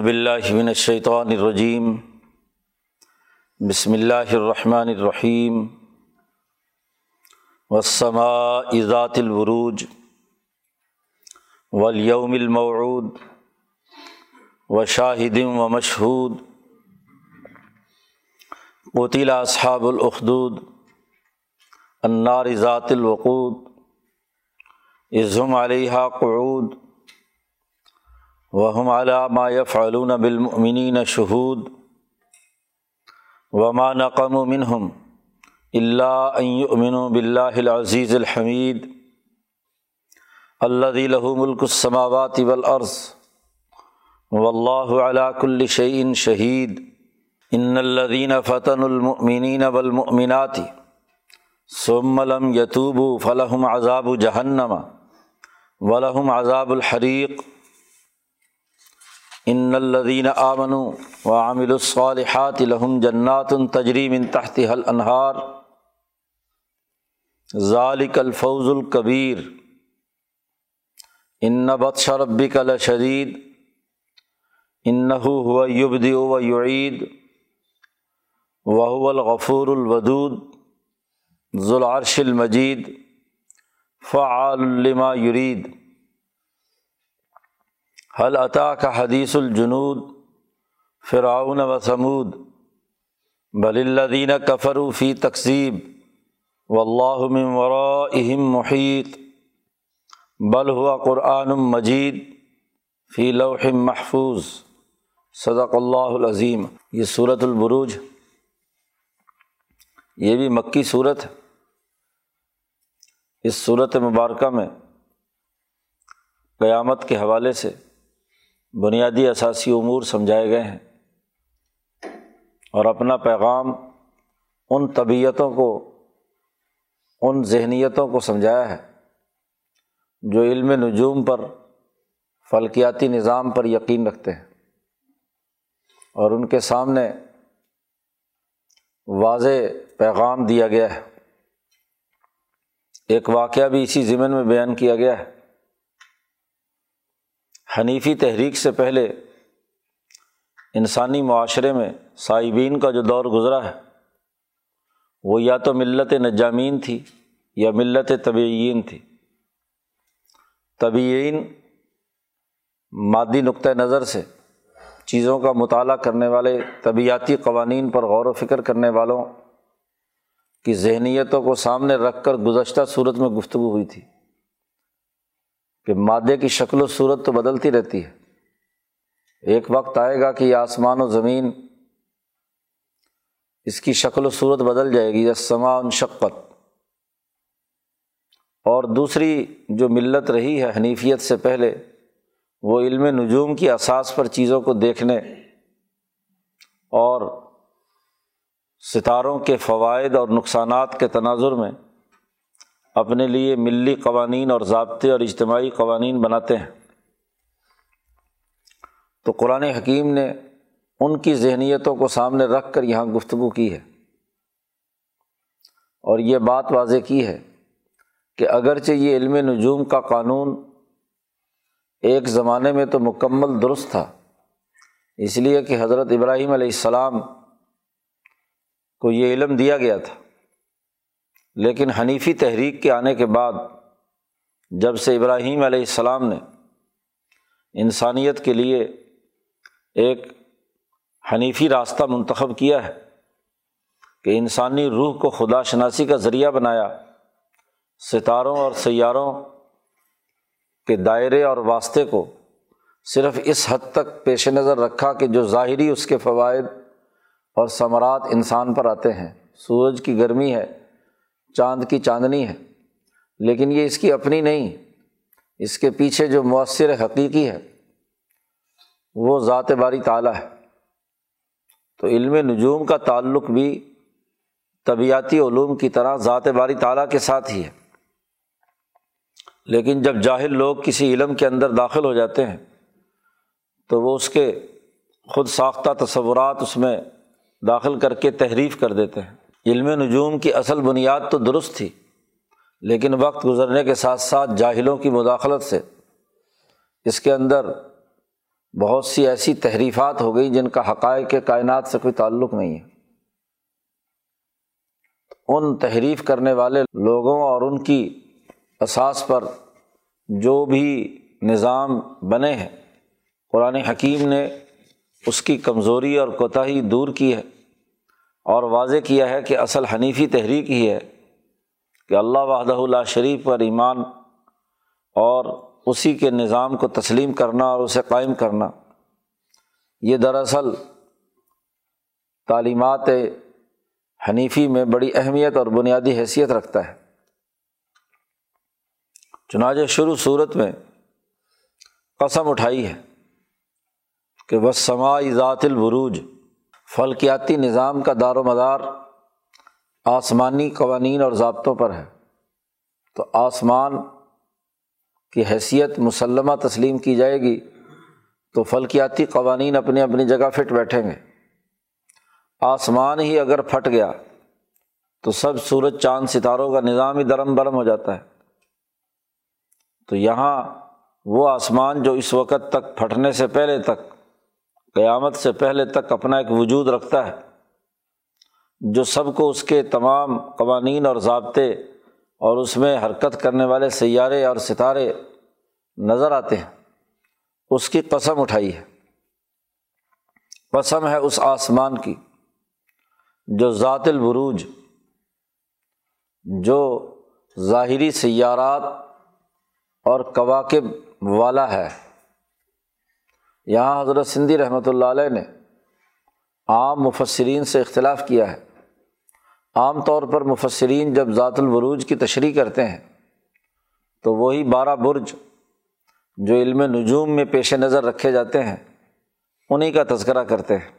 باللہ من الشیطان الرجیم۔ بسم اللہ الرحمن الرحیم۔ والسماء ذات البروج والیوم الموعود۔ و شاہد و مشہود۔ قتل اصحاب الاخدود۔ النار ذات الوقود۔ عظم علیہ قعود۔ وہم علامہ یفعلون بالمؤمنین شہود وما نقم منہم اللہ ان باللہ العزیز الحمید الذي له ملک السماوات والارض واللہ علی کل شعین شہید ان الذین فتنوا المؤمنین والمؤمنات ثم لم يتوبوا فلهم عذاب جہنم ولہم عذاب الحریق ان الدین آمن و عامل الصالحات لہم جنات تجریم ان تحت حل انہار ذالک الفوز القبیر ان بد شربک الشدید انَََََََََََََََََََََََََََََََََََََََََََََََََََََََََََََََََََََََََََََََََََََََََََََََََََََََََََََ وهو الغفور الودود ذو العرش المجید فعال لما یرید حل عطا کا حدیث الجنود، فرعون و سمود بل الدین کفروفی تقسیب و اللہ ورم محیط بل ہوا قرآن مجید فی لوح محفوظ. صدق اللہ العظیم یہ صورت البروج یہ بھی مکی صورت ہے۔ اس صورت مبارکہ میں قیامت کے حوالے سے بنیادی اثاثی امور سمجھائے گئے ہیں اور اپنا پیغام ان طبیعتوں کو، ان ذہنیتوں کو سمجھایا ہے جو علم نجوم پر، فلکیاتی نظام پر یقین رکھتے ہیں اور ان کے سامنے واضح پیغام دیا گیا ہے۔ ایک واقعہ بھی اسی ضمن میں بیان کیا گیا ہے۔ حنیفی تحریک سے پہلے انسانی معاشرے میں صائبین کا جو دور گزرا ہے، وہ یا تو ملت نجامین تھی یا ملت طبعین تھی۔ طبعین مادی نقطۂ نظر سے چیزوں کا مطالعہ کرنے والے طبعیاتی قوانین پر غور و فکر کرنے والوں کی ذہنیتوں کو سامنے رکھ کر گزشتہ صورت میں گفتگو ہوئی تھی۔ کہ مادے کی شکل و صورت تو بدلتی رہتی ہے۔ ایک وقت آئے گا کہ یہ آسمان و زمین اس کی شکل و صورت بدل جائے گی۔ یا سمان شقت اور دوسری جو ملت رہی ہے حنیفیت سے پہلے، وہ علم نجوم کی اساس پر چیزوں کو دیکھنے اور ستاروں کے فوائد اور نقصانات کے تناظر میں اپنے لیے ملی قوانین اور ضابطے اور اجتماعی قوانین بناتے ہیں۔ تو قرآن حکیم نے ان کی ذہنیتوں کو سامنے رکھ کر یہاں گفتگو کی ہے۔ اور یہ بات واضح کی ہے کہ اگرچہ یہ علم نجوم کا قانون ایک زمانے میں تو مکمل درست تھا، اس لیے کہ حضرت ابراہیم علیہ السلام کو یہ علم دیا گیا تھا۔ لیکن حنیفی تحریک کے آنے کے بعد جب سے ابراہیم علیہ السلام نے انسانیت کے لیے ایک حنیفی راستہ منتخب کیا ہے کہ انسانی روح کو خدا شناسی کا ذریعہ بنایا، ستاروں اور سیاروں کے دائرے اور واسطے کو صرف اس حد تک پیش نظر رکھا کہ جو ظاہری اس کے فوائد اور ثمرات انسان پر آتے ہیں۔ سورج کی گرمی ہے چاند کی چاندنی ہے، لیکن یہ اس کی اپنی نہیں اس کے پیچھے جو مؤثر حقیقی ہے، وہ ذات باری تعلیٰ ہے۔ تو علم نجوم کا تعلق بھی طبیعتی علوم کی طرح ذات باری تعلیٰ کے ساتھ ہی ہے۔ لیکن جب جاہل لوگ کسی علم کے اندر داخل ہو جاتے ہیں، تو وہ اس کے خود ساختہ تصورات اس میں داخل کر کے تحریف کر دیتے ہیں۔ علم نجوم کی اصل بنیاد تو درست تھی، لیکن وقت گزرنے کے ساتھ ساتھ جاہلوں کی مداخلت سے اس کے اندر بہت سی ایسی تحریفات ہو گئی جن کا حقائق کے کائنات سے کوئی تعلق نہیں ہے۔ ان تحریف کرنے والے لوگوں اور ان کی اساس پر جو بھی نظام بنے ہیں، قرآن حکیم نے اس کی کمزوری اور کوتاہی دور کی ہے۔ اور واضح کیا ہے کہ اصل حنیفی تحریک ہی ہے کہ اللہ وحدہ اللہ شریف پر ایمان اور اسی کے نظام کو تسلیم کرنا اور اسے قائم کرنا۔ یہ دراصل تعلیمات حنیفی میں بڑی اہمیت اور بنیادی حیثیت رکھتا ہے۔ چنانچہ شروع صورت میں قسم اٹھائی ہے کہ وہ سما ذات البروج فلکیاتی نظام کا دار و مدار آسمانی قوانین اور ضابطوں پر ہے۔ تو آسمان کی حیثیت مسلمہ تسلیم کی جائے گی تو فلکیاتی قوانین اپنی اپنی جگہ فٹ بیٹھیں گے۔ آسمان ہی اگر پھٹ گیا تو سب سورج چاند ستاروں کا نظام ہی درم برم ہو جاتا ہے۔ تو یہاں وہ آسمان جو اس وقت تک پھٹنے سے پہلے تک قیامت سے پہلے تک اپنا ایک وجود رکھتا ہے، جو سب کو اس کے تمام قوانین اور ضابطے اور اس میں حرکت کرنے والے سیارے اور ستارے نظر آتے ہیں۔ اس کی قسم اٹھائی ہے۔ قسم ہے اس آسمان کی، جو ذات البروج، جو ظاہری سیارات اور کواقب والا ہے۔ یہاں حضرت سندھی رحمۃ اللہ علیہ نے عام مفسرین سے اختلاف کیا ہے۔ عام طور پر مفسرین جب ذات البروج کی تشریح کرتے ہیں، تو وہی بارہ برج جو علم نجوم میں پیش نظر رکھے جاتے ہیں انہیں کا تذکرہ کرتے ہیں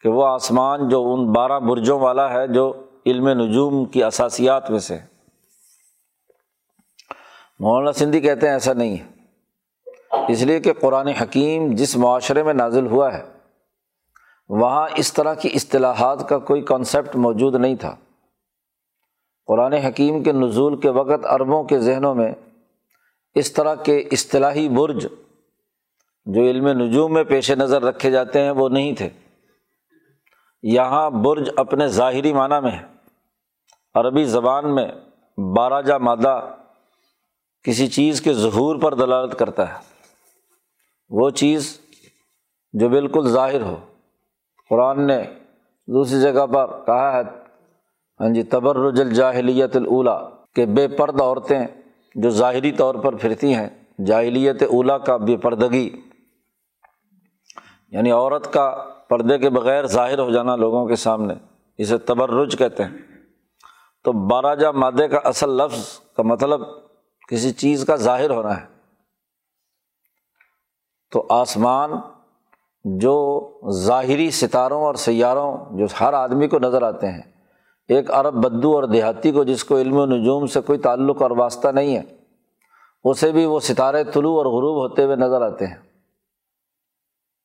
کہ وہ آسمان جو ان بارہ برجوں والا ہے جو علم نجوم کی اثاسیات میں سے۔ مولانا سندھی کہتے ہیں ایسا نہیں ہے۔ اس لیے کہ قرآن حکیم جس معاشرے میں نازل ہوا ہے، وہاں اس طرح کی اصطلاحات کا کوئی کانسیپٹ موجود نہیں تھا۔ قرآن حکیم کے نزول کے وقت عربوں کے ذہنوں میں اس طرح کے اصطلاحی برج جو علم نجوم میں پیش نظر رکھے جاتے ہیں، وہ نہیں تھے۔ یہاں برج اپنے ظاہری معنیٰ میں ہے۔ عربی زبان میں بارہ جا مادہ کسی چیز کے ظہور پر دلالت کرتا ہے۔ وہ چیز جو بالکل ظاہر ہو۔ قرآن نے دوسری جگہ پر کہا ہے ہاں جی تبرج الجاہلیت الاولا کہ بے پرد عورتیں جو ظاہری طور پر پھرتی ہیں، جاہلیت اولا کا بے پردگی یعنی عورت کا پردے کے بغیر ظاہر ہو جانا لوگوں کے سامنے، اسے تبرج کہتے ہیں۔ تو بارہ جا مادے کا اصل لفظ کا مطلب کسی چیز کا ظاہر ہونا ہے۔ تو آسمان جو ظاہری ستاروں اور سیاروں جو ہر آدمی کو نظر آتے ہیں، ایک عرب بدو اور دیہاتی کو جس کو علم و نجوم سے کوئی تعلق اور واسطہ نہیں ہے، اسے بھی وہ ستارے طلوع اور غروب ہوتے ہوئے نظر آتے ہیں۔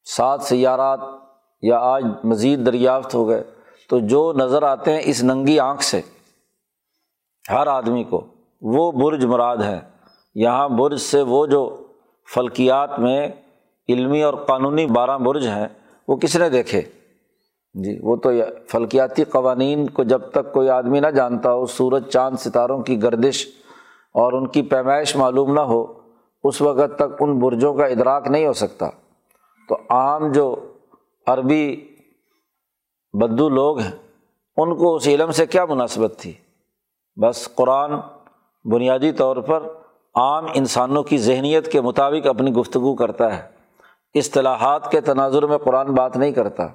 سات سیارات یا آج مزید دریافت ہو گئے، تو جو نظر آتے ہیں اس ننگی آنکھ سے، ہر آدمی کو، وہ برج مراد ہے یہاں برج سے وہ جو فلکیات میں علمی اور قانونی بارہ برج ہیں، وہ کس نے دیکھے؟ جی وہ تو فلکیاتی قوانین کو جب تک کوئی آدمی نہ جانتا ہو، سورج، چاند، ستاروں کی گردش اور ان کی پیمائش معلوم نہ ہو، اس وقت تک ان برجوں کا ادراک نہیں ہو سکتا۔ تو عام جو عربی بدو لوگ ہیں، ان کو اس علم سے کیا مناسبت تھی؟ بس قرآن بنیادی طور پر عام انسانوں کی ذہنیت کے مطابق اپنی گفتگو کرتا ہے۔ اصطلاحات کے تناظر میں قرآن بات نہیں کرتا۔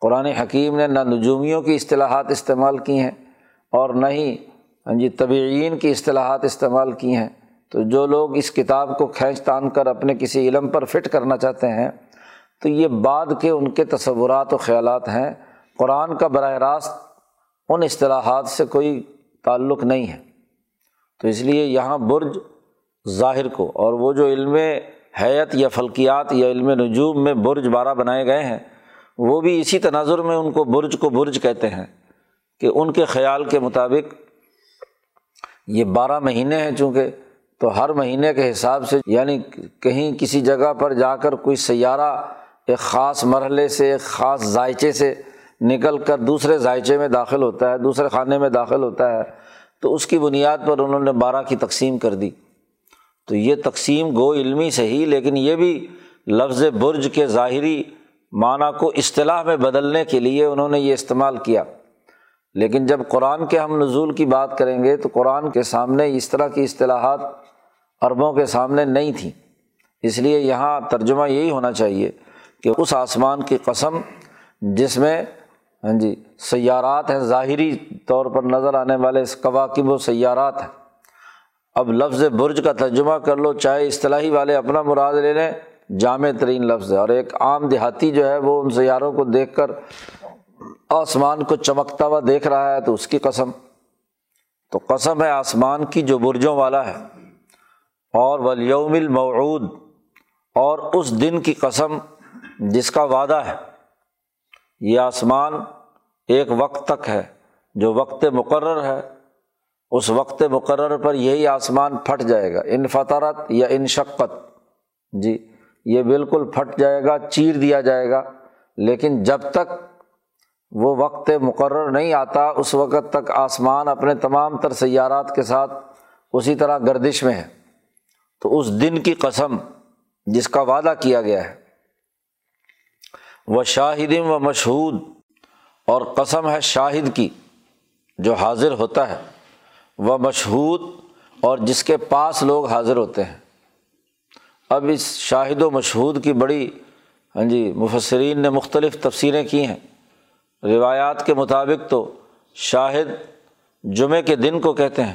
قرآن حکیم نے نہ نجومیوں کی اصطلاحات استعمال کی ہیں اور نہ ہی ہاں جی طبعین کی اصطلاحات استعمال کی ہیں۔ تو جو لوگ اس کتاب کو کھینچ تان کر اپنے کسی علم پر فٹ کرنا چاہتے ہیں، تو یہ بعد کے ان کے تصورات و خیالات ہیں۔ قرآن کا براہ راست ان اصطلاحات سے کوئی تعلق نہیں ہے۔ تو اس لیے یہاں برج ظاہر کو اور وہ جو علم حیت یا فلکیات یا علم نجوم میں برج بارہ بنائے گئے ہیں۔ وہ بھی اسی تناظر میں ان کو برج کو برج کہتے ہیں کہ ان کے خیال کے مطابق یہ بارہ مہینے ہیں چونکہ تو ہر مہینے کے حساب سے یعنی کہیں کسی جگہ پر جا کر کوئی سیارہ ایک خاص مرحلے سے، ایک خاص ذائچے سے نکل کر دوسرے ذائچے میں داخل ہوتا ہے، دوسرے خانے میں داخل ہوتا ہے تو اس کی بنیاد پر انہوں نے بارہ کی تقسیم کر دی۔ تو یہ تقسیم گو علمی صحیح لیکن یہ بھی لفظ برج کے ظاہری معنیٰ کو اصطلاح میں بدلنے کے لیے انہوں نے یہ استعمال کیا۔ لیکن جب قرآن کے ہم نزول کی بات کریں گے تو قرآن کے سامنے اس طرح کی اصطلاحات عربوں کے سامنے نہیں تھیں۔ اس لیے یہاں ترجمہ یہی ہونا چاہیے کہ اس آسمان کی قسم جس میں ہاں جی سیارات ہیں، ظاہری طور پر نظر آنے والے اس و سیارات ہیں۔ اب لفظ برج کا ترجمہ کر لو، چاہے اصطلاحی والے اپنا مراد لے لیں، جامع ترین لفظ ہے۔ اور ایک عام دیہاتی جو ہے، وہ ان سیاروں کو دیکھ کر آسمان کو چمکتا ہوا دیکھ رہا ہے، تو اس کی قسم۔ تو قسم ہے آسمان کی جو برجوں والا ہے۔ اور ولیوم المعود اور اس دن کی قسم جس کا وعدہ ہے۔ یہ آسمان ایک وقت تک ہے، جو وقت مقرر ہے۔ اس وقت مقرر پر یہی آسمان پھٹ جائے گا۔ ان فطرت یا ان شقت۔ جی یہ بالکل پھٹ جائے گا، چیر دیا جائے گا۔ لیکن جب تک وہ وقت مقرر نہیں آتا، اس وقت تک آسمان اپنے تمام تر سیارات کے ساتھ اسی طرح گردش میں ہے۔ تو اس دن کی قسم جس کا وعدہ کیا گیا ہے، وہ شاہدم و مشہود اور قسم ہے شاہد کی جو حاضر ہوتا ہے۔ وہ مشہود اور جس کے پاس لوگ حاضر ہوتے ہیں۔ اب اس شاہد و مشہود کی بڑی ہاں جی مفسرین نے مختلف تفسیریں کی ہیں۔ روایات کے مطابق تو شاہد جمعے کے دن کو کہتے ہیں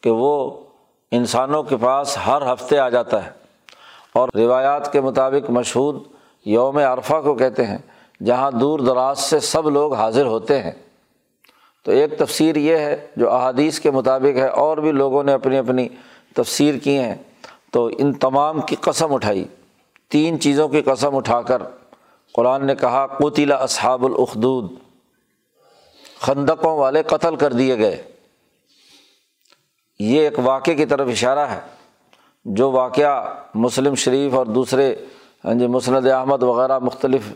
کہ وہ انسانوں کے پاس ہر ہفتے آ جاتا ہے۔ اور روایات کے مطابق مشہور یوم عرفہ کو کہتے ہیں، جہاں دور دراز سے سب لوگ حاضر ہوتے ہیں۔ تو ایک تفسیر یہ ہے جو احادیث کے مطابق ہے، اور بھی لوگوں نے اپنی اپنی تفسیر کی ہیں۔ تو ان تمام کی قسم اٹھائی۔ تین چیزوں کی قسم اٹھا کر قرآن نے کہا قطلا اصحاب الخدود خندقوں والے قتل کر دیے گئے۔ یہ ایک واقعے کی طرف اشارہ ہے۔ جو واقعہ مسلم شریف اور دوسرے ہاں جی مسند احمد وغیرہ مختلف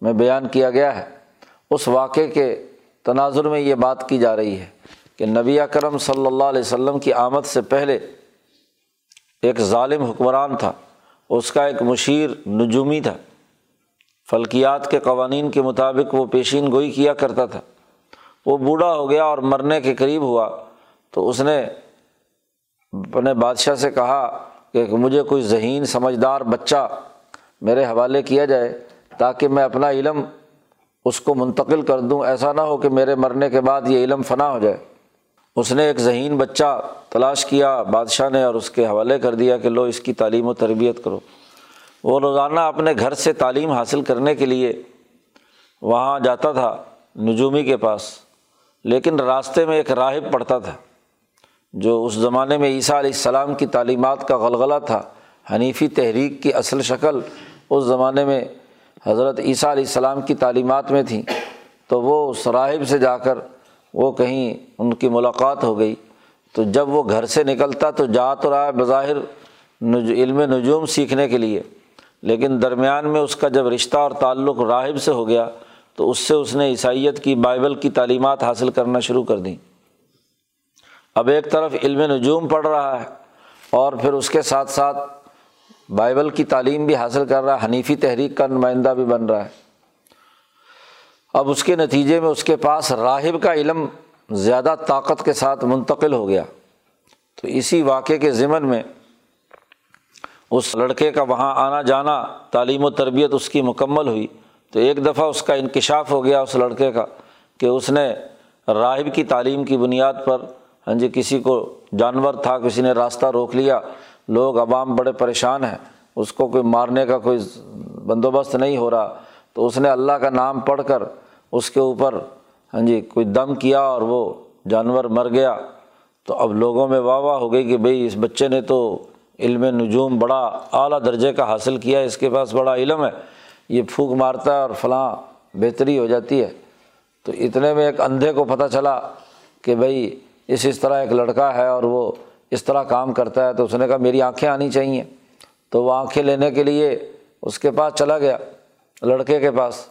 میں بیان کیا گیا ہے، اس واقعے کے تناظر میں یہ بات کی جا رہی ہے کہ نبی اکرم صلی اللہ علیہ وسلم کی آمد سے پہلے ایک ظالم حکمران تھا، اس کا ایک مشیر نجومی تھا۔ فلکیات کے قوانین کے مطابق وہ پیشین گوئی کیا کرتا تھا۔ وہ بوڑھا ہو گیا اور مرنے کے قریب ہوا۔ تو اس نے اپنے بادشاہ سے کہا کہ مجھے کوئی ذہین سمجھدار بچہ میرے حوالے کیا جائے تاکہ میں اپنا علم اس کو منتقل کر دوں، ایسا نہ ہو کہ میرے مرنے کے بعد یہ علم فنا ہو جائے۔ اس نے ایک ذہین بچہ تلاش کیا بادشاہ نے اور اس کے حوالے کر دیا کہ لو اس کی تعلیم و تربیت کرو۔ وہ روزانہ اپنے گھر سے تعلیم حاصل کرنے کے لیے وہاں جاتا تھا نجومی کے پاس، لیکن راستے میں ایک راہب پڑھتا تھا، جو اس زمانے میں عیسیٰ علیہ السلام کی تعلیمات کا غلغلہ تھا۔ حنیفی تحریک کی اصل شکل اس زمانے میں حضرت عیسیٰ علیہ السلام کی تعلیمات میں تھیں تو وہ اس راہب سے جا کر وہ کہیں ان کی ملاقات ہو گئی۔ تو جب وہ گھر سے نکلتا تو جا تو رہا ہے بظاہر علم نجوم سیکھنے کے لیے۔ لیکن درمیان میں اس کا جب رشتہ اور تعلق راہب سے ہو گیا تو اس سے اس نے عیسائیت کی، بائبل کی تعلیمات حاصل کرنا شروع کر دیں۔ اب ایک طرف علم نجوم پڑھ رہا ہے اور پھر اس کے ساتھ ساتھ بائبل کی تعلیم بھی حاصل کر رہا ہے، حنیفی تحریک کا نمائندہ بھی بن رہا ہے۔ اب اس کے نتیجے میں اس کے پاس راہب کا علم زیادہ طاقت کے ساتھ منتقل ہو گیا۔ تو اسی واقعے کے ضمن میں اس لڑکے کا وہاں آنا جانا، تعلیم و تربیت اس کی مکمل ہوئی۔ تو ایک دفعہ اس کا انکشاف ہو گیا اس لڑکے کا کہ اس نے راہب کی تعلیم کی بنیاد پر ہاں جی کسی کو جانور تھا، کسی نے راستہ روک لیا۔ لوگ عوام بڑے پریشان ہیں، اس کو کوئی مارنے کا کوئی بندوبست نہیں ہو رہا۔ تو اس نے اللہ کا نام پڑھ کر اس کے اوپر ہاں جی کوئی دم کیا اور وہ جانور مر گیا۔ تو اب لوگوں میں واہ واہ ہو گئی کہ بھائی اس بچے نے تو علم نجوم بڑا اعلیٰ درجے کا حاصل کیا ہے اس کے پاس بڑا علم ہے۔ یہ پھونک مارتا ہے اور فلاں بہتری ہو جاتی ہے۔ تو اتنے میں ایک اندھے کو پتہ چلا کہ بھائی اس اس طرح ایک لڑکا ہے اور وہ اس طرح کام کرتا ہے تو اس نے کہا میری آنکھیں آنی چاہیے۔ تو وہ آنکھیں لینے کے لیے اس کے پاس چلا گیا، لڑکے کے پاس۔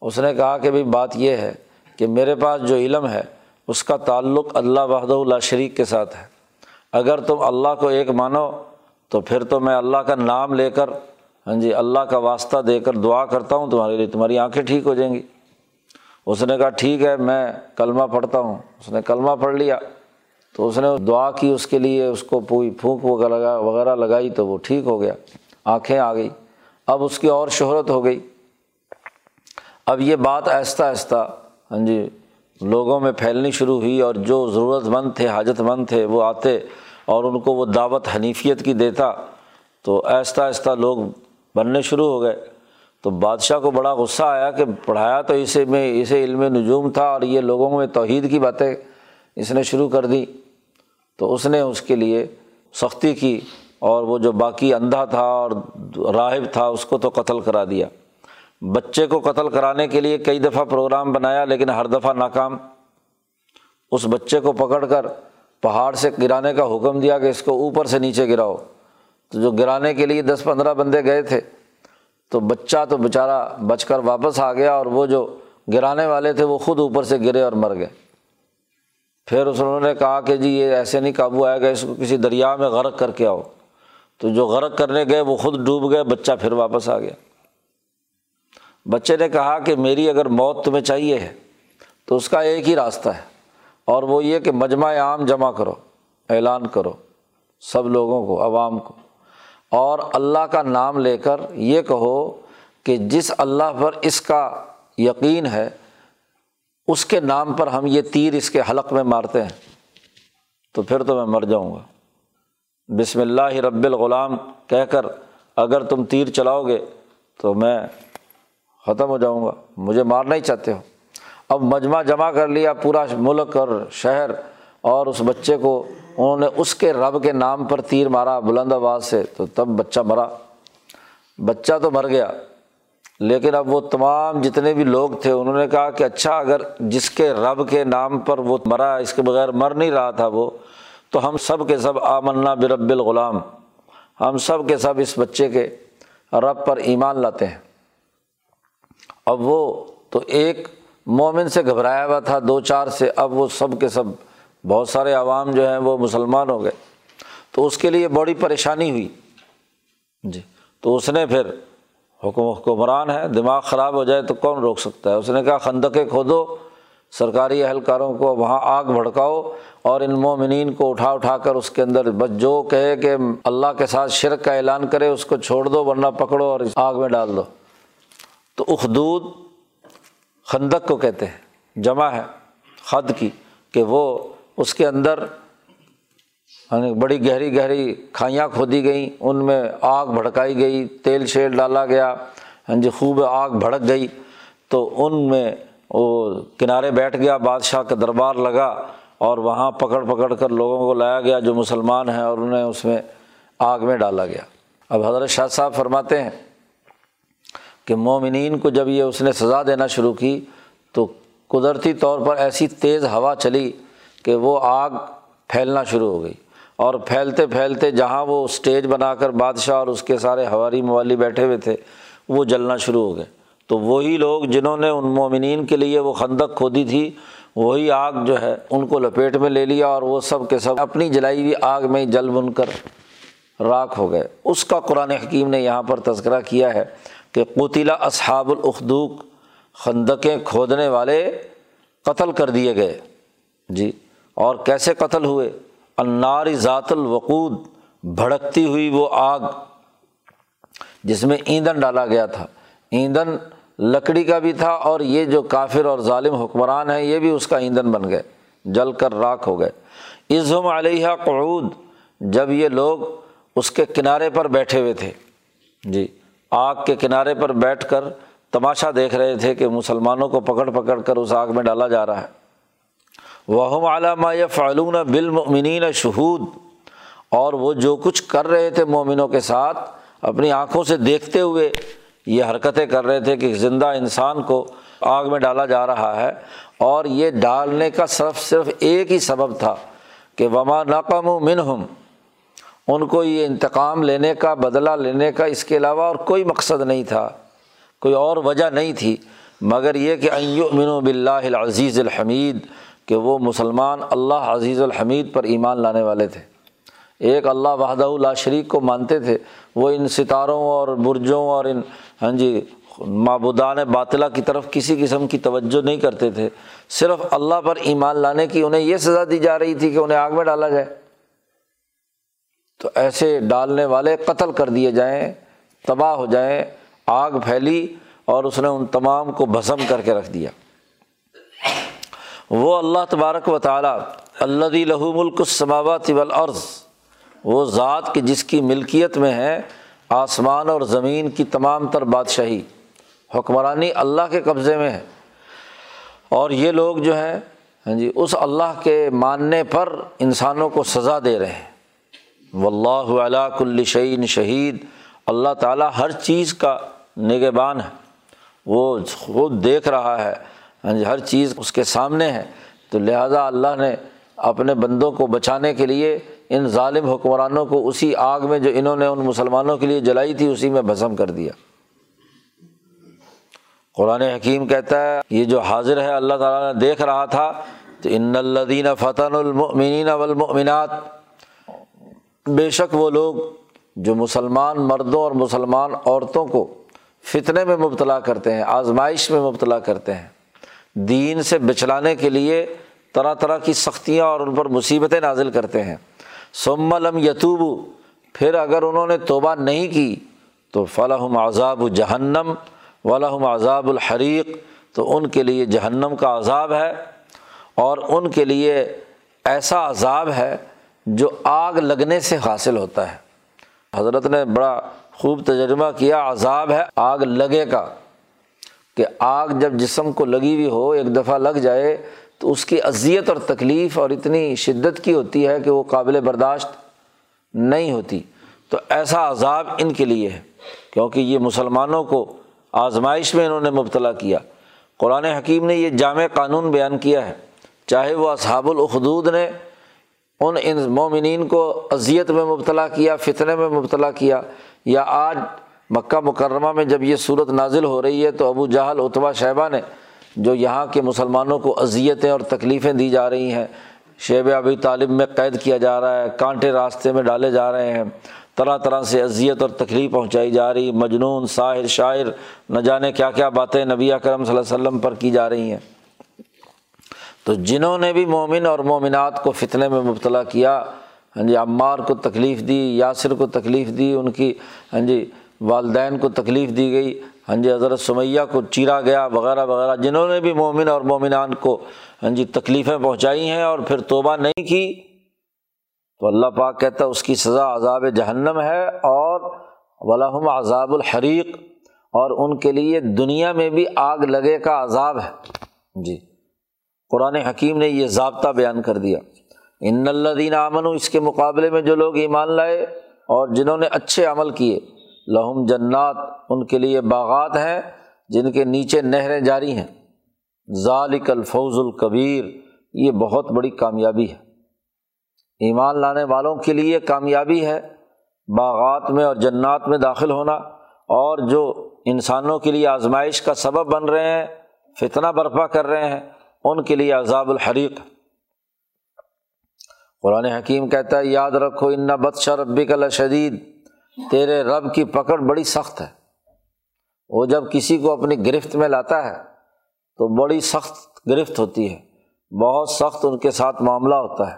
اس نے کہا کہ بھائی بات یہ ہے کہ میرے پاس جو علم ہے، اس کا تعلق اللہ وحدہ اللہ شریک کے ساتھ ہے۔ اگر تم اللہ کو ایک مانو تو پھر تو میں اللہ کا نام لے کر ہاں جی اللہ کا واسطہ دے کر دعا کرتا ہوں، تمہارے لیے تمہاری آنکھیں ٹھیک ہو جائیں گی۔ اس نے کہا ٹھیک ہے، میں کلمہ پڑھتا ہوں۔ اس نے کلمہ پڑھ لیا۔ تو اس نے دعا کی اس کے لیے، اس کو پوئی پھونک وغیرہ وغیرہ لگائی تو وہ ٹھیک ہو گیا۔ آنکھیں آ گئی اب اس کی اور شہرت ہو گئی۔ اب یہ بات آہستہ آہستہ ہاں جی لوگوں میں پھیلنی شروع ہوئی اور جو ضرورت مند تھے حاجت مند تھے، وہ آتے اور ان کو وہ دعوت حنیفیت کی دیتا۔ تو آہستہ آہستہ لوگ بننے شروع ہو گئے۔ تو بادشاہ کو بڑا غصہ آیا کہ پڑھایا تو اسے میں، اسے علم نجوم تھا اور یہ لوگوں میں توحید کی باتیں اس نے شروع کر دی تو اس نے اس کے لیے سختی کی اور وہ جو باقی اندھا تھا اور راہب تھا، اس کو تو قتل کرا دیا۔ بچے کو قتل کرانے کے لیے کئی دفعہ پروگرام بنایا، لیکن ہر دفعہ ناکام۔ اس بچے کو پکڑ کر پہاڑ سے گرانے کا حکم دیا کہ اس کو اوپر سے نیچے گراؤ۔ تو جو گرانے کے لیے دس پندرہ بندے گئے تھے، تو بچہ تو بیچارہ بچ کر واپس آ گیا اور وہ جو گرانے والے تھے، وہ خود اوپر سے گرے اور مر گئے۔ پھر اس نے کہا کہ جی یہ ایسے نہیں قابو آئے گا، اس کو کسی دریا میں غرق کر کے آؤ۔ تو جو غرق کرنے گئے، وہ خود ڈوب گئے، بچہ پھر واپس آ گیا۔ بچے نے کہا کہ میری اگر موت تمہیں چاہیے ہے، تو اس کا ایک ہی راستہ ہے، اور وہ یہ کہ مجمع عام جمع کرو، اعلان کرو سب لوگوں کو، عوام کو۔ اور اللہ کا نام لے کر یہ کہو کہ جس اللہ پر اس کا یقین ہے اس کے نام پر ہم یہ تیر اس کے حلق میں مارتے ہیں۔ تو پھر تو میں مر جاؤں گا۔ بسم اللہ رب الغلام کہہ کر اگر تم تیر چلاؤ گے تو میں ختم ہو جاؤں گا۔ مجھے مارنا ہی چاہتے ہو۔ اب مجمع جمع کر لیا پورا ملک اور شہر اور اس بچے کو۔ انہوں نے اس کے رب کے نام پر تیر مارا بلند آباد سے۔ تو تب بچہ مرا۔ بچہ تو مر گیا۔ لیکن اب وہ تمام جتنے بھی لوگ تھے، انہوں نے کہا کہ اچھا اگر جس کے رب کے نام پر وہ مرا، اس کے بغیر مر نہیں رہا تھا وہ، تو ہم سب کے سب آمنا برب الغلام۔ ہم سب کے سب اس بچے کے رب پر ایمان لاتے ہیں۔ اب وہ تو ایک مومن سے گھبرایا ہوا تھا، دو چار سے، اب وہ سب کے سب بہت سارے عوام جو ہیں وہ مسلمان ہو گئے۔ تو اس کے لیے بڑی پریشانی ہوئی۔ جی تو اس نے پھر حکم حکمران ہے، دماغ خراب ہو جائے تو کون روک سکتا ہے؟ اس نے کہا خندقیں کھودو، سرکاری اہلکاروں کو وہاں آگ بھڑکاؤ اور ان مومنین کو اٹھا اٹھا کر اس کے اندر بس جو کہے کہ اللہ کے ساتھ شرک کا اعلان کرے، اس کو چھوڑ دو، ورنہ پکڑو اور آگ میں ڈال دو۔ تو اخدود خندق کو کہتے ہیں، جمع ہے خد کی، کہ وہ اس کے اندر ہاں، بڑی گہری گہری کھائیاں کھودی گئیں، ان میں آگ بھڑکائی گئی، تیل شیل ڈالا گیا ہاں جی خوب آگ بھڑک گئی، تو ان میں وہ کنارے بیٹھ گیا، بادشاہ کا دربار لگا اور وہاں پکڑ پکڑ کر لوگوں کو لایا گیا، جو مسلمان ہیں، اور انہیں اس میں آگ میں ڈالا گیا۔ اب حضرت شاہ صاحب فرماتے ہیں کہ مومنین کو جب یہ اس نے سزا دینا شروع کی، تو قدرتی طور پر ایسی تیز ہوا چلی کہ وہ آگ پھیلنا شروع ہو گئی۔ اور پھیلتے پھیلتے جہاں وہ اسٹیج بنا کر بادشاہ اور اس کے سارے ہواری موالی بیٹھے ہوئے تھے، وہ جلنا شروع ہو گئے۔ تو وہی لوگ جنہوں نے ان مومنین کے لیے وہ خندق کھودی تھی، وہی آگ جو ہے ان کو لپیٹ میں لے لیا اور وہ سب کے سب اپنی جلائی ہوئی آگ میں جل بن کر راکھ ہو گئے۔ اس کا قرآن حکیم نے یہاں پر تذکرہ کیا ہے کہ قطلا اصحاب الخدوق خندقیں کھودنے والے قتل کر دیے گئے۔ جی اور کیسے قتل ہوئے؟ انار ذات الوقود، بھڑکتی ہوئی وہ آگ، جس میں ایندھن ڈالا گیا تھا۔ ایندھن لکڑی کا بھی تھا اور یہ جو کافر اور ظالم حکمران ہیں، یہ بھی اس کا ایندھن بن گئے، جل کر راکھ ہو گئے۔ عزم علیہ قعود، جب یہ لوگ اس کے کنارے پر بیٹھے ہوئے تھے۔ جی آگ کے کنارے پر بیٹھ کر تماشا دیکھ رہے تھے کہ مسلمانوں کو پکڑ پکڑ کر اس آگ میں ڈالا جا رہا ہے۔ وہ علامہ فعلون بالمؤمنین شہود اور وہ جو کچھ کر رہے تھے مومنوں کے ساتھ، اپنی آنکھوں سے دیکھتے ہوئے یہ حرکتیں کر رہے تھے کہ زندہ انسان کو آگ میں ڈالا جا رہا ہے۔ اور یہ ڈالنے کا صرف صرف ایک ہی سبب تھا کہ وما نقم و منہم ان کو یہ انتقام لینے کا، بدلہ لینے کا اس کے علاوہ اور کوئی مقصد نہیں تھا، کوئی اور وجہ نہیں تھی۔ مگر یہ کہ من و بلّہ العزیز الحمید کہ وہ مسلمان اللہ عزیز الحمید پر ایمان لانے والے تھے۔ ایک اللہ وحدہ اللہ شریک کو مانتے تھے۔ وہ ان ستاروں اور برجوں اور ان ہاں جی معبودان باطلہ کی طرف کسی قسم کی توجہ نہیں کرتے تھے۔ صرف اللہ پر ایمان لانے کی انہیں یہ سزا دی جا رہی تھی کہ انہیں آگ میں ڈالا جائے۔ تو ایسے ڈالنے والے قتل کر دیے جائیں، تباہ ہو جائیں، آگ پھیلی اور اس نے ان تمام کو بھسم کر کے رکھ دیا۔ وہ اللہ تبارک و تعالیٰ اللہ لہو ملک السماوات والارض، وہ ذات کی جس کی ملکیت میں ہے آسمان اور زمین کی تمام تر بادشاہی، حکمرانی اللہ کے قبضے میں ہے۔ اور یہ لوگ جو ہیں ہاں جی اس اللہ کے ماننے پر انسانوں کو سزا دے رہے ہیں۔ و اللہ کل شعین شہید، اللہ تعالیٰ ہر چیز کا نگبان ہے۔ وہ خود دیکھ رہا ہے۔ ہاں جی ہر چیز اس کے سامنے ہے۔ تو لہٰذا اللہ نے اپنے بندوں کو بچانے کے لیے ان ظالم حکمرانوں کو اسی آگ میں جو انہوں نے ان مسلمانوں کے لیے جلائی تھی، اسی میں بھسم کر دیا۔ قرآن حکیم کہتا ہے، یہ جو حاضر ہے، اللہ تعالیٰ نے دیکھ رہا تھا۔ تو ان الدین فتح المنین والمؤمنات، بے شک وہ لوگ جو مسلمان مردوں اور مسلمان عورتوں کو فتنے میں مبتلا کرتے ہیں، آزمائش میں مبتلا کرتے ہیں۔ دین سے بچلانے کے لیے طرح طرح کی سختیاں اور ان پر مصیبتیں نازل کرتے ہیں۔ سم لم یتوب پھر اگر انہوں نے توبہ نہیں کی، تو فلاحم عذاب جہنم ولہم عذاب الحریق، تو ان کے لیے جہنم کا عذاب ہے۔ اور ان کے لیے ایسا عذاب ہے جو آگ لگنے سے حاصل ہوتا ہے۔ حضرت نے بڑا خوب تجربہ کیا، عذاب ہے آگ لگے کا۔ کہ آگ جب جسم کو لگی ہوئی ہو، ایک دفعہ لگ جائے، تو اس کی اذیت اور تکلیف اور اتنی شدت کی ہوتی ہے کہ وہ قابل برداشت نہیں ہوتی۔ تو ایسا عذاب ان کے لیے ہے، کیونکہ یہ مسلمانوں کو آزمائش میں انہوں نے مبتلا کیا۔ قرآن حکیم نے یہ جامع قانون بیان کیا ہے۔ چاہے وہ اصحاب الخدود نے ان ان مومنین کو اذیت میں مبتلا کیا، فتنے میں مبتلا کیا، یا آج مکہ مکرمہ میں جب یہ صورت نازل ہو رہی ہے تو ابو جہل اتبا شہبہ نے جو یہاں کے مسلمانوں کو اذیتیں اور تکلیفیں دی جا رہی ہیں شیب ابی طالب میں قید کیا جا رہا ہے، کانٹے راستے میں ڈالے جا رہے ہیں، طرح طرح سے اذیت اور تکلیف پہنچائی جا رہی، مجنون، ساحر، شاعر، نہ جانے کیا کیا باتیں نبی اکرم صلی اللہ علیہ وسلم پر کی جا رہی ہیں۔ تو جنہوں نے بھی مومن اور مومنات کو فتنے میں مبتلا کیا ہاں جی عمار کو تکلیف دی، یاسر کو تکلیف دی، ان کی ہاں جی والدین کو تکلیف دی گئی۔ ہاں جی حضرت سمیہ کو چیرا گیا وغیرہ وغیرہ۔ جنہوں نے بھی مومن اور مومنان کو ہاں جی تکلیفیں پہنچائی ہیں اور پھر توبہ نہیں کی، تو اللہ پاک کہتا ہے، اس کی سزا عذاب جہنم ہے اور ولاحم عذاب الحریق۔ اور ان کے لیے دنیا میں بھی آگ لگے کا عذاب ہے۔ جی قرآن حکیم نے یہ ضابطہ بیان کر دیا۔ ان اللہ دین امن اس کے مقابلے میں جو لوگ ایمان لائے اور جنہوں نے اچھے عمل کیے۔ لہم جنات، ان کے لیے باغات ہیں جن کے نیچے نہریں جاری ہیں۔ ذالک الفوز القبیر یہ بہت بڑی کامیابی ہے۔ ایمان لانے والوں کے لیے کامیابی ہے باغات میں اور جنات میں داخل ہونا، اور جو انسانوں کے لیے آزمائش کا سبب بن رہے ہیں، فتنہ برپا کر رہے ہیں، ان کے لیے عذاب الحریق قرآن حکیم کہتا ہے، یاد رکھو، ان بدشا ربی کا شدید تیرے رب کی پکڑ بڑی سخت ہے۔ وہ جب کسی کو اپنی گرفت میں لاتا ہے تو بڑی سخت گرفت ہوتی ہے۔ بہت سخت ان کے ساتھ معاملہ ہوتا ہے۔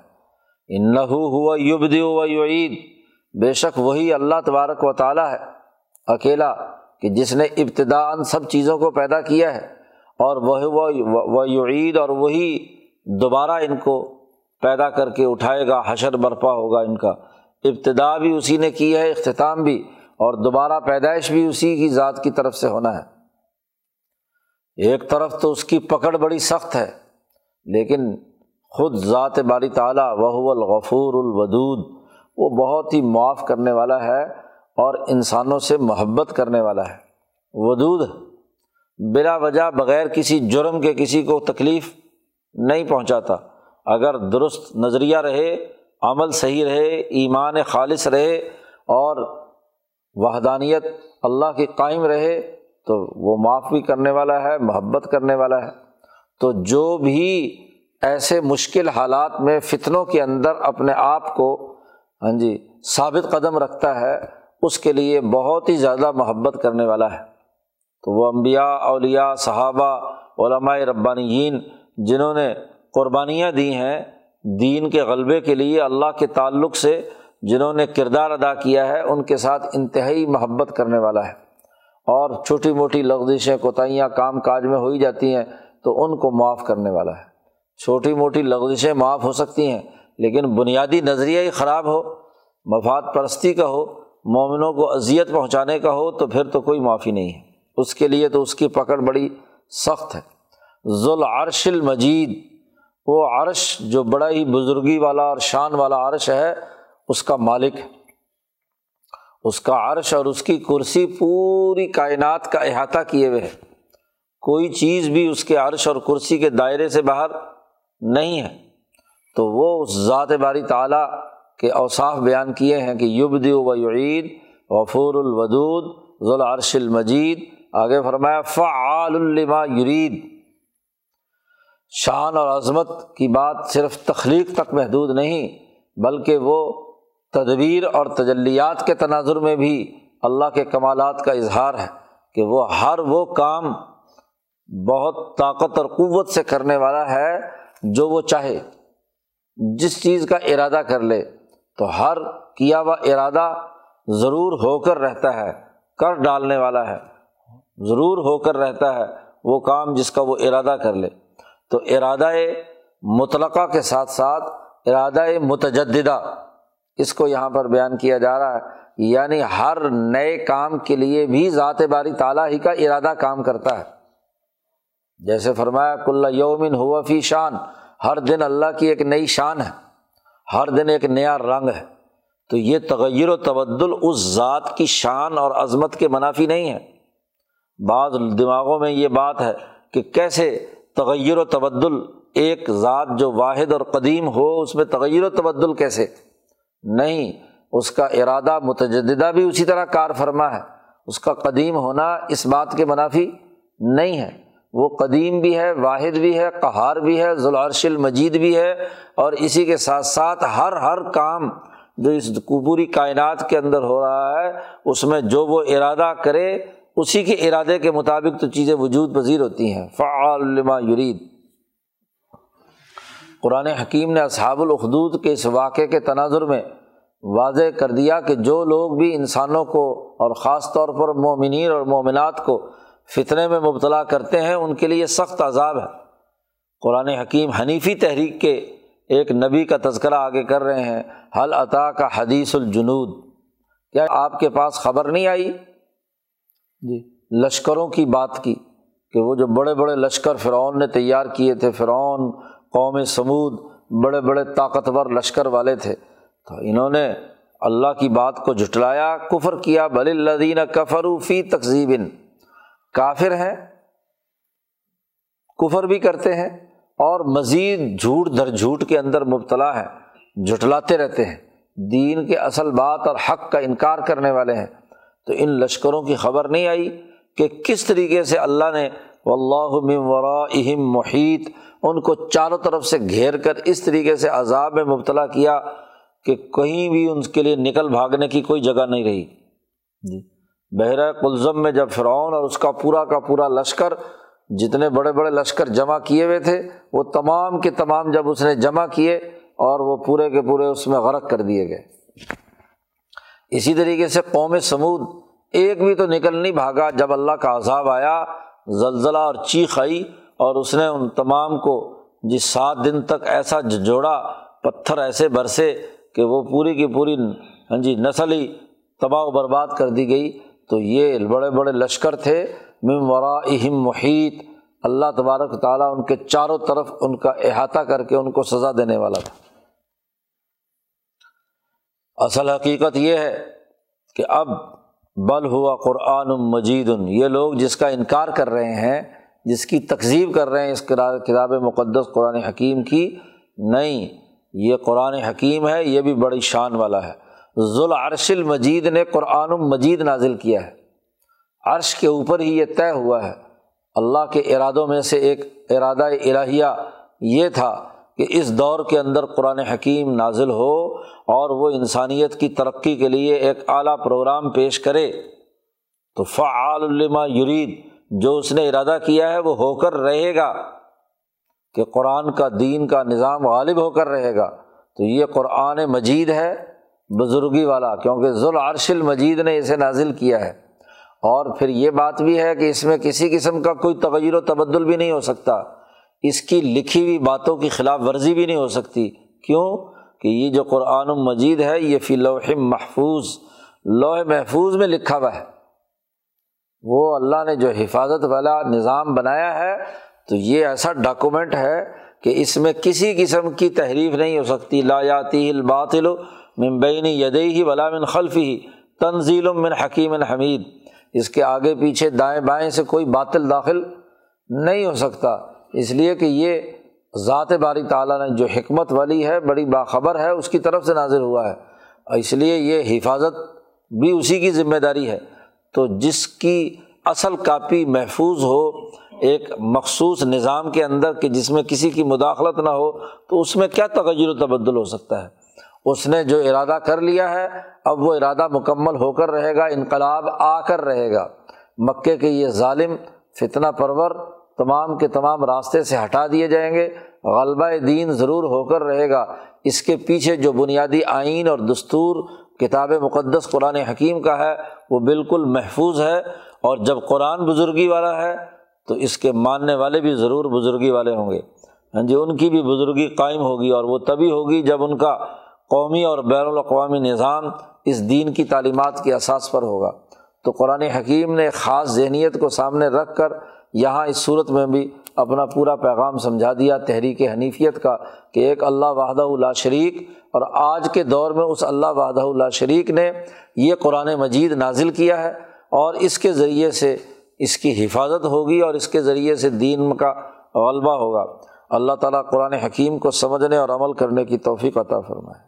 ان ہوا یبد و یعید۔ بے شک وہی اللہ تبارک و تعالیٰ ہے۔ اکیلا کہ جس نے ابتدا ان سب چیزوں کو پیدا کیا ہے اور وہ یعید اور وہی دوبارہ ان کو پیدا کر کے اٹھائے گا، حشر برپا ہوگا ان کا۔ ابتدا بھی اسی نے کی ہے، اختتام بھی، اور دوبارہ پیدائش بھی اسی کی ذات کی طرف سے ہونا ہے۔ ایک طرف تو اس کی پکڑ بڑی سخت ہے، لیکن خود ذات باری تعالیٰ وہ الغفور الودود، وہ بہت ہی معاف کرنے والا ہے اور انسانوں سے محبت کرنے والا ہے۔ ودود، بلا وجہ بغیر کسی جرم کے کسی کو تکلیف نہیں پہنچاتا۔ اگر درست نظریہ رہے عمل صحیح رہے، ایمان خالص رہے اور وحدانیت اللہ کی قائم رہے، تو وہ معاف بھی کرنے والا ہے، محبت کرنے والا ہے۔ تو جو بھی ایسے مشکل حالات میں فتنوں کے اندر اپنے آپ کو ہاں جی ثابت قدم رکھتا ہے، اس کے لیے بہت ہی زیادہ محبت کرنے والا ہے۔ تو وہ امبیا اولیا صحابہ، علماء ربانیین جنہوں نے قربانیاں دی ہیں دین کے غلبے کے لیے اللہ کے تعلق سے جنہوں نے کردار ادا کیا ہے، ان کے ساتھ انتہائی محبت کرنے والا ہے۔ اور چھوٹی موٹی لغزشیں، کوتاہیاں، کام کاج میں ہوئی جاتی ہیں تو ان کو معاف کرنے والا ہے۔ چھوٹی موٹی لغزشیں معاف ہو سکتی ہیں، لیکن بنیادی نظریہ ہی خراب ہو، مفاد پرستی کا ہو، مومنوں کو اذیت پہنچانے کا ہو، تو پھر تو کوئی معافی نہیں ہے۔ اس کے لیے تو اس کی پکڑ بڑی سخت ہے۔ ذوال عرش المجید وہ عرش جو بڑا ہی بزرگی والا اور شان والا عرش ہے، اس کا مالک ہے۔ اس کا عرش اور اس کی کرسی پوری کائنات کا احاطہ کیے ہوئے ہے کوئی چیز بھی اس کے عرش اور کرسی کے دائرے سے باہر نہیں ہے۔ تو وہ اس ذات باری تعالیٰ کے اوصاف بیان کیے ہیں کہ یبد و یعید غفور الودود ذوالعرش المجید۔ آگے فرمایا، فعال الما یرید۔ شان اور عظمت کی بات صرف تخلیق تک محدود نہیں، بلکہ وہ تدبیر اور تجلیات کے تناظر میں بھی اللہ کے کمالات کا اظہار ہے کہ وہ ہر وہ کام بہت طاقت اور قوت سے کرنے والا ہے جو وہ چاہے۔ جس چیز کا ارادہ کر لے، تو ہر کیا ہوا ارادہ ضرور ہو کر رہتا ہے، کر ڈالنے والا ہے۔ ضرور ہو کر رہتا ہے وہ کام جس کا وہ ارادہ کر لے۔ تو ارادہ مطلقہ کے ساتھ ساتھ ارادہ متجدہ اس کو یہاں پر بیان کیا جا رہا ہے یعنی ہر نئے کام کے لیے بھی ذات باری تعالیٰ ہی کا ارادہ کام کرتا ہے۔ جیسے فرمایا، کل یومن ہوا فی شان، ہر دن اللہ کی ایک نئی شان ہے، ہر دن ایک نیا رنگ ہے۔ تو یہ تغیر و تبدل اس ذات کی شان اور عظمت کے منافی نہیں ہے۔ بعض دماغوں میں یہ بات ہے کہ کیسے تغیر و تبدل ایک ذات جو واحد اور قدیم ہو، اس میں تغیر و تبدل کیسے؟ نہیں، اس کا ارادہ متجدہ بھی اسی طرح کار فرما ہے۔ اس کا قدیم ہونا اس بات کے منافی نہیں ہے۔ وہ قدیم بھی ہے، واحد بھی ہے، قہار بھی ہے، ذوالعرش المجید بھی ہے۔ اور اسی کے ساتھ ساتھ ہر ہر کام جو اس پوری کائنات کے اندر ہو رہا ہے، اس میں جو وہ ارادہ کرے اسی کے ارادے کے مطابق تو چیزیں وجود پذیر ہوتی ہیں۔ فعالما یرید۔ قرآن حکیم نے اصحاب الخدود کے اس واقعے کے تناظر میں واضح کر دیا کہ جو لوگ بھی انسانوں کو اور خاص طور پر مومنین اور مومنات کو فتنے میں مبتلا کرتے ہیں، ان کے لیے سخت عذاب ہے۔ قرآن حکیم حنیفی تحریک کے ایک نبی کا تذکرہ آگے کر رہے ہیں۔ حل عطا کا حدیث الجنود۔ کیا آپ کے پاس خبر نہیں آئی؟ جی۔ لشکروں کی بات کی کہ وہ جو بڑے بڑے لشکر فرعون نے تیار کیے تھے، فرعون، قوم سمود، بڑے بڑے طاقتور لشکر والے تھے۔ تو انہوں نے اللہ کی بات کو جھٹلایا، کفر کیا، بل الدین کفروفی تقزیب کافر ہیں، کفر بھی کرتے ہیں اور مزید جھوٹ در جھوٹ کے اندر مبتلا ہے جھٹلاتے رہتے ہیں۔ دین کے اصل بات اور حق کا انکار کرنے والے ہیں۔ تو ان لشکروں کی خبر نہیں آئی کہ کس طریقے سے اللہ نے اللہ محیط ان کو چاروں طرف سے گھیر کر اس طریقے سے عذاب میں مبتلا کیا کہ کہیں بھی ان کے لیے نکل بھاگنے کی کوئی جگہ نہیں رہی۔ جی۔ بحرۂ کلزم میں جب فرعون اور اس کا پورا کا پورا لشکر جتنے بڑے بڑے لشکر جمع کیے ہوئے تھے وہ تمام کے تمام جب اس نے جمع کیے اور وہ پورے کے پورے اس میں غرق کر دیے گئے۔ اسی طریقے سے قوم سمود ایک بھی تو نکل نہیں بھاگا جب اللہ کا عذاب آیا، زلزلہ اور چیخ آئی اور اس نے ان تمام کو جس سات دن تک ایسا جوڑا پتھر ایسے برسے کہ وہ پوری کی پوری ہاں جی نسل ہی تباہ و برباد کر دی گئی۔ تو یہ بڑے بڑے لشکر تھے۔ مم ورا اہم محیط۔ اللہ تبارک تعالیٰ ان کے چاروں طرف ان کا احاطہ کر کے ان کو سزا دینے والا تھا۔ اصل حقیقت یہ ہے کہ اب بل ہوا قرآن مجید، یہ لوگ جس کا انکار کر رہے ہیں، جس کی تقزیب کر رہے ہیں اس کتاب مقدس قرآن حکیم کی، نہیں، یہ قرآن حکیم ہے، یہ بھی بڑی شان والا ہے۔ ذوالعرش المجید نے قرآن مجید نازل کیا ہے۔ عرش کے اوپر ہی یہ طے ہوا ہے۔ اللہ کے ارادوں میں سے ایک ارادہ الہیہ یہ تھا کہ اس دور کے اندر قرآن حکیم نازل ہو اور وہ انسانیت کی ترقی کے لیے ایک اعلیٰ پروگرام پیش کرے، تو فعال علما یرید، جو اس نے ارادہ کیا ہے وہ ہو کر رہے گا، کہ قرآن کا دین کا نظام غالب ہو کر رہے گا۔ تو یہ قرآن مجید ہے، بزرگی والا، کیونکہ ذوالعرش المجید نے اسے نازل کیا ہے۔ اور پھر یہ بات بھی ہے کہ اس میں کسی قسم کا کوئی تغیر و تبدل بھی نہیں ہو سکتا۔ اس کی لکھی ہوئی باتوں کی خلاف ورزی بھی نہیں ہو سکتی۔ کیوں؟ کہ یہ جو قرآن مجید ہے، یہ فی لوح محفوظ لوح محفوظ میں لکھا ہوا ہے۔ وہ اللہ نے جو حفاظت والا نظام بنایا ہے، تو یہ ایسا ڈاکومنٹ ہے کہ اس میں کسی قسم کی تحریف نہیں ہو سکتی۔ لا یاتی الباطل ممبئی یدئی ہی ولا من خلف ہی تنزیل من حکیم حمید۔ اس کے آگے پیچھے دائیں بائیں سے کوئی باطل داخل نہیں ہو سکتا۔ اس لیے کہ یہ ذات باری تعالیٰ نے جو حکمت والی ہے، بڑی باخبر ہے، اس کی طرف سے نازر ہوا ہے۔ اس لیے یہ حفاظت بھی اسی کی ذمہ داری ہے۔ تو جس کی اصل کاپی محفوظ ہو، ایک مخصوص نظام کے اندر کہ جس میں کسی کی مداخلت نہ ہو، تو اس میں کیا تغیر و تبدل ہو سکتا ہے؟ اس نے جو ارادہ کر لیا ہے، اب وہ ارادہ مکمل ہو کر رہے گا، انقلاب آ کر رہے گا۔ مکے کے یہ ظالم، فتنہ پرور تمام کے تمام راستے سے ہٹا دیے جائیں گے۔ غلبہ دین ضرور ہو کر رہے گا۔ اس کے پیچھے جو بنیادی آئین اور دستور کتاب مقدس قرآن حکیم کا ہے، وہ بالکل محفوظ ہے۔ اور جب قرآن بزرگی والا ہے، تو اس کے ماننے والے بھی ضرور بزرگی والے ہوں گے۔ ہاں جی ان کی بھی بزرگی قائم ہوگی اور وہ تبھی ہوگی جب ان کا قومی اور بین الاقوامی نظام اس دین کی تعلیمات کے اساس پر ہوگا۔ تو قرآن حکیم نے خاص ذہنیت کو سامنے رکھ کر یہاں اس صورت میں بھی اپنا پورا پیغام سمجھا دیا تحریک حنیفیت کا کہ ایک اللہ وحدہ اللہ شریک اور آج کے دور میں اس اللہ وحدہ اللہ شریک نے یہ قرآن مجید نازل کیا ہے اور اس کے ذریعے سے اس کی حفاظت ہوگی اور اس کے ذریعے سے دین کا غلبہ ہوگا۔ اللہ تعالیٰ قرآن حکیم کو سمجھنے اور عمل کرنے کی توفیق عطا فرمائے۔